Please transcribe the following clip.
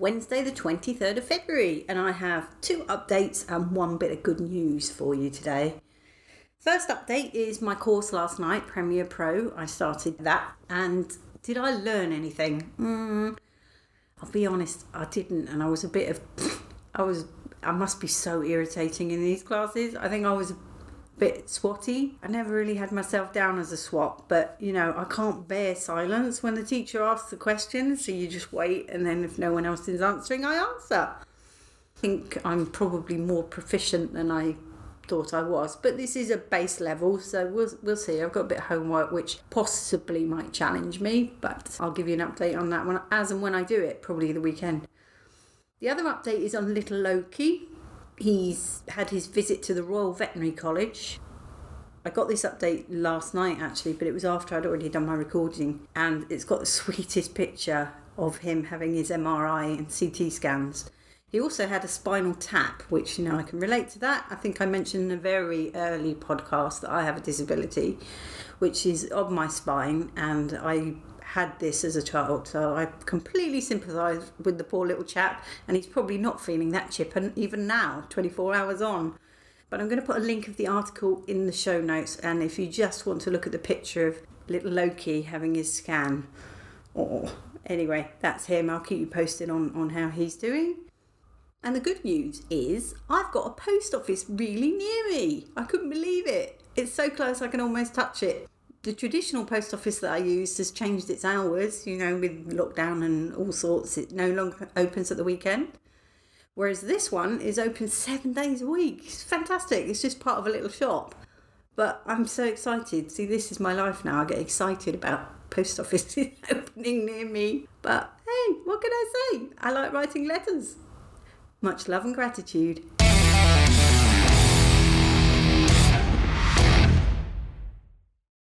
Wednesday, the 23rd of February, and I have two updates and one bit of good news for you today. First update is my course last night, Premiere Pro. I started that, and did I learn anything? Mm, I'll be honest, I didn't, and I was a bit of. I was. I must be so irritating in these classes. I think I was bit swotty. I never really had myself down as a swat, but you know, I can't bear silence when the teacher asks the question, so you just wait and then if no one else is answering, I answer. I think I'm probably more proficient than I thought I was, but this is a base level, so we'll we'll see. I've got a bit of homework which possibly might challenge me, but I'll give you an update on that one as and when I do it, probably the weekend. The other update is on little Loki he's had his visit to the Royal Veterinary College. I got this update last night actually, but it was after I'd already done my recording, and it's got the sweetest picture of him having his MRI and CT scans. He also had a spinal tap, which you know I can relate to that. I think I mentioned in a very early podcast that I have a disability, which is of my spine, and I had this as a child, so I completely sympathise with the poor little chap, and he's probably not feeling that chip, and even now, 24 hours on. But I'm going to put a link of the article in the show notes, and if you just want to look at the picture of little Loki having his scan, oh, anyway, that's him. I'll keep you posted on, on how he's doing. And the good news is, I've got a post office really near me. I couldn't believe it. It's so close I can almost touch it the traditional post office that I used has changed its hours, you know, with lockdown and all sorts. It no longer opens at the weekend. Whereas this one is open seven days a week. It's fantastic. It's just part of a little shop. But I'm so excited. See, this is my life now. I get excited about post offices opening near me. But hey, what can I say? I like writing letters. Much love and gratitude.